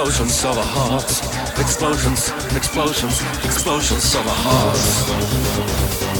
explosions of our hearts. Explosions, explosions, explosions of our hearts.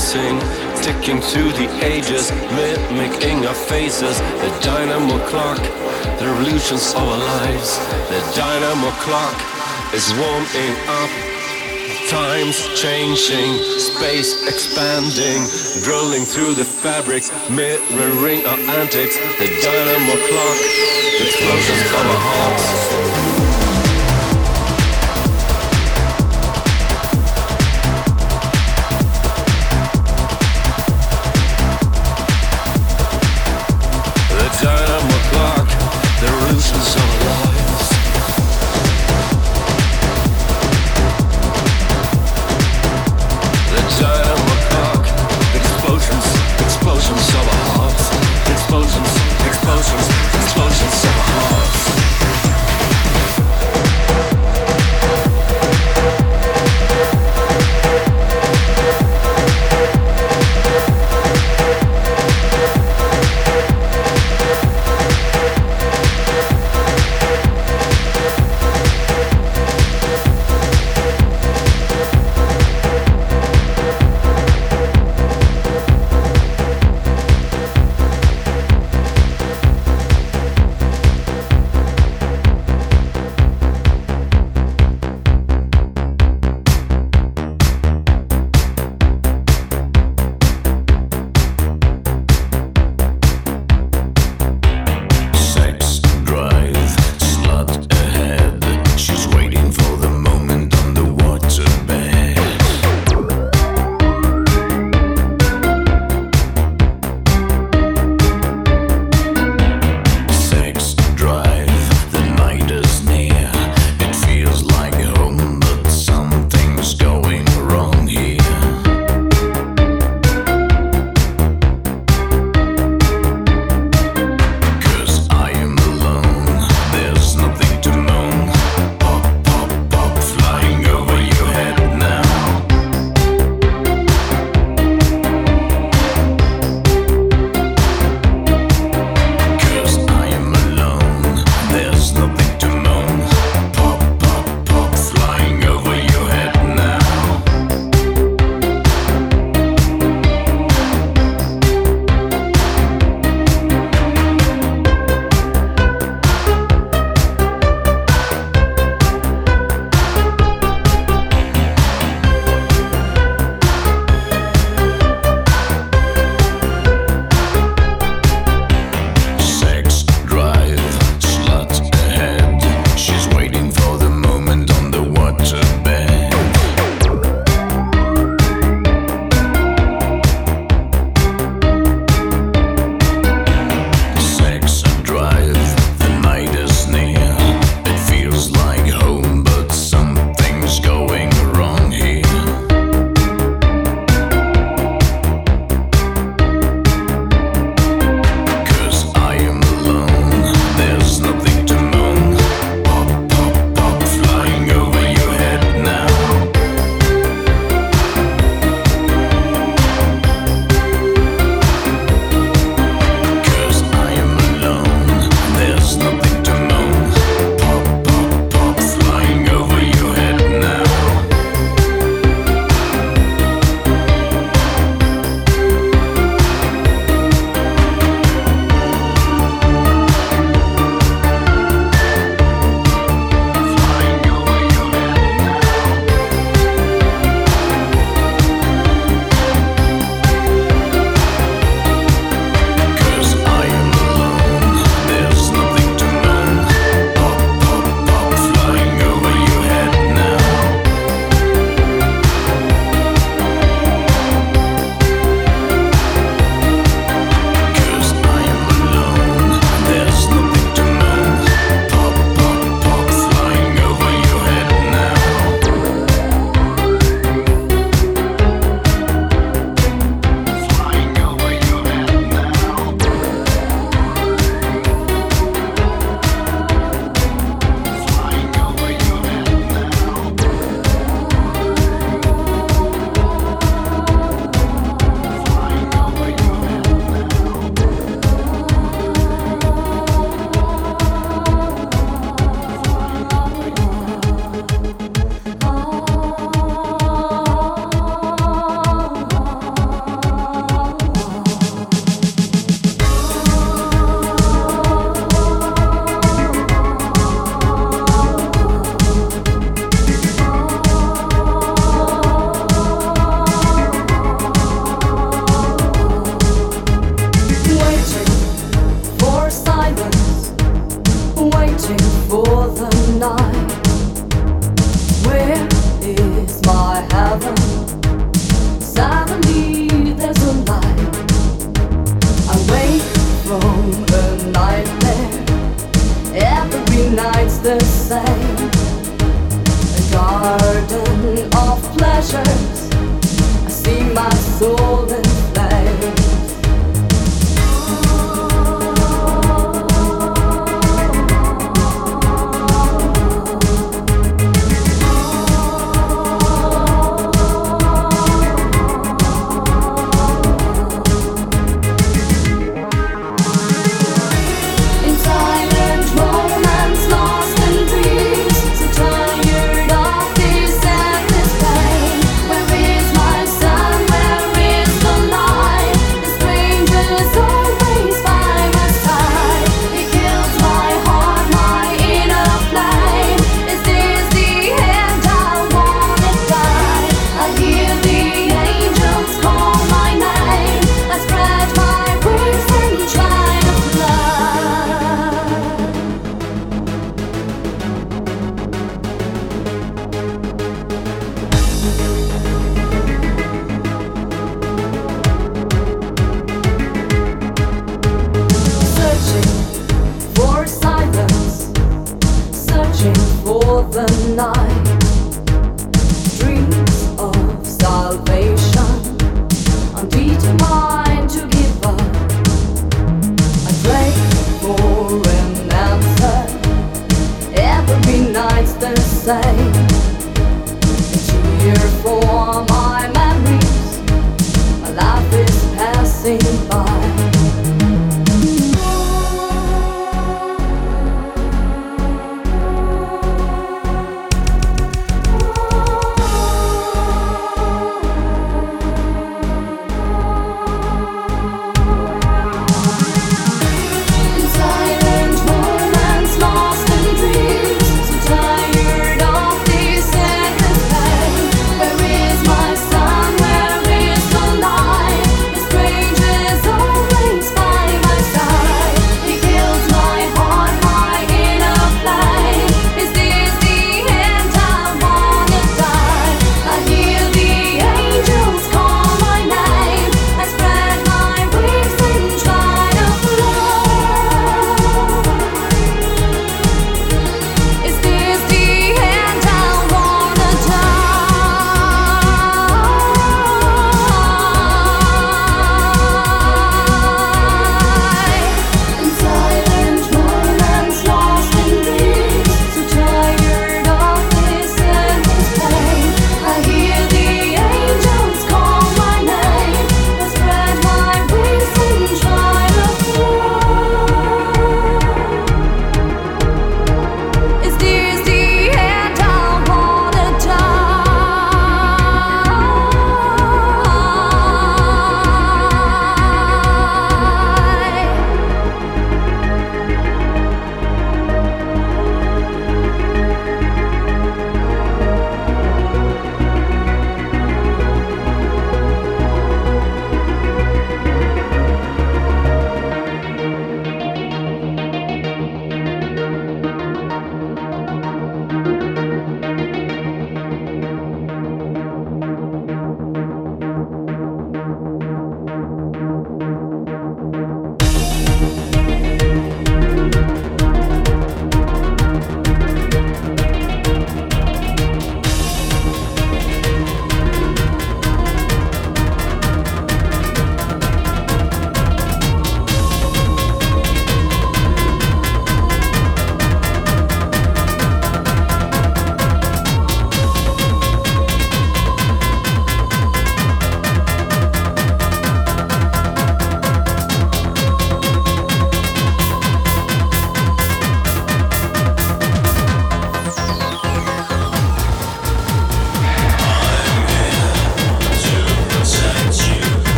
Increasing, ticking through the ages, mimicking our faces. The dynamo clock, the revolutions of our lives. The dynamo clock is warming up. Time's changing, space expanding, drilling through the fabric, mirroring our antics. The dynamo clock, explosions of our hearts.